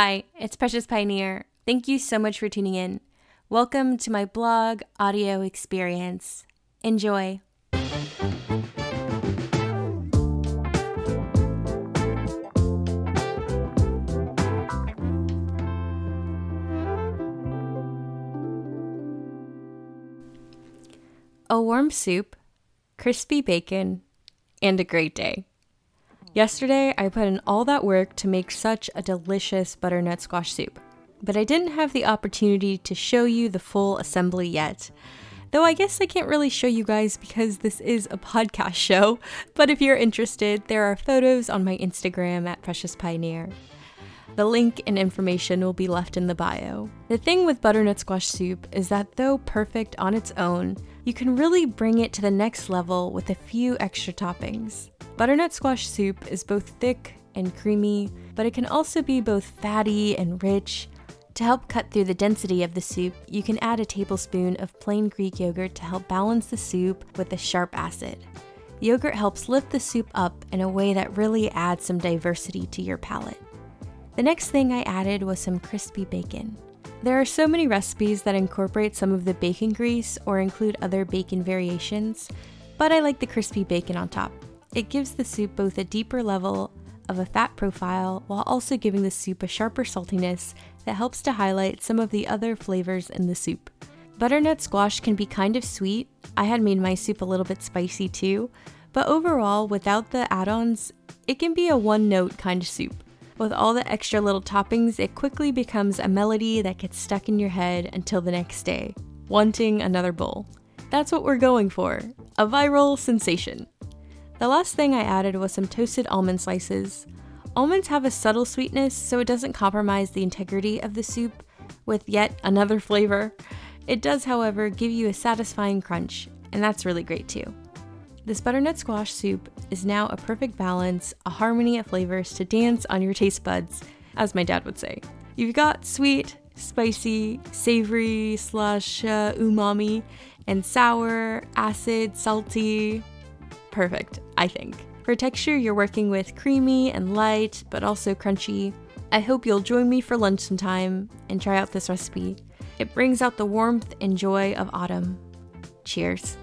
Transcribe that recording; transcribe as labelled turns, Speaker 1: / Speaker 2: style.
Speaker 1: Hi, it's Precious Pioneer. Thank you so much for tuning in. Welcome to my blog audio experience. Enjoy. A warm soup, crispy bacon, and a great day. Yesterday, I put in all that work to make such a delicious butternut squash soup, but I didn't have the opportunity to show you the full assembly yet. Though I guess I can't really show you guys because this is a podcast show, but if you're interested, there are photos on my Instagram at Precious Pioneer. The link and information will be left in the bio. The thing with butternut squash soup is that though perfect on its own, you can really bring it to the next level with a few extra toppings. Butternut squash soup is both thick and creamy, but it can also be both fatty and rich. To help cut through the density of the soup, you can add a tablespoon of plain Greek yogurt to help balance the soup with a sharp acid. Yogurt helps lift the soup up in a way that really adds some diversity to your palate. The next thing I added was some crispy bacon. There are so many recipes that incorporate some of the bacon grease or include other bacon variations, but I like the crispy bacon on top. It gives the soup both a deeper level of a fat profile while also giving the soup a sharper saltiness that helps to highlight some of the other flavors in the soup. Butternut squash can be kind of sweet. I had made my soup a little bit spicy too, but overall, without the add ons, it can be a one note kind of soup. With all the extra little toppings, it quickly becomes a melody that gets stuck in your head until the next day, wanting another bowl. That's what we're going for a viral sensation. The last thing I added was some toasted almond slices. Almonds have a subtle sweetness, so it doesn't compromise the integrity of the soup with yet another flavor. It does, however, give you a satisfying crunch, and that's really great too. This butternut squash soup is now a perfect balance, a harmony of flavors to dance on your taste buds, as my dad would say. You've got sweet, spicy, savory slash uh, umami, and sour, acid, salty. Perfect, I think. For texture, you're working with creamy and light, but also crunchy. I hope you'll join me for lunch sometime and try out this recipe. It brings out the warmth and joy of autumn. Cheers.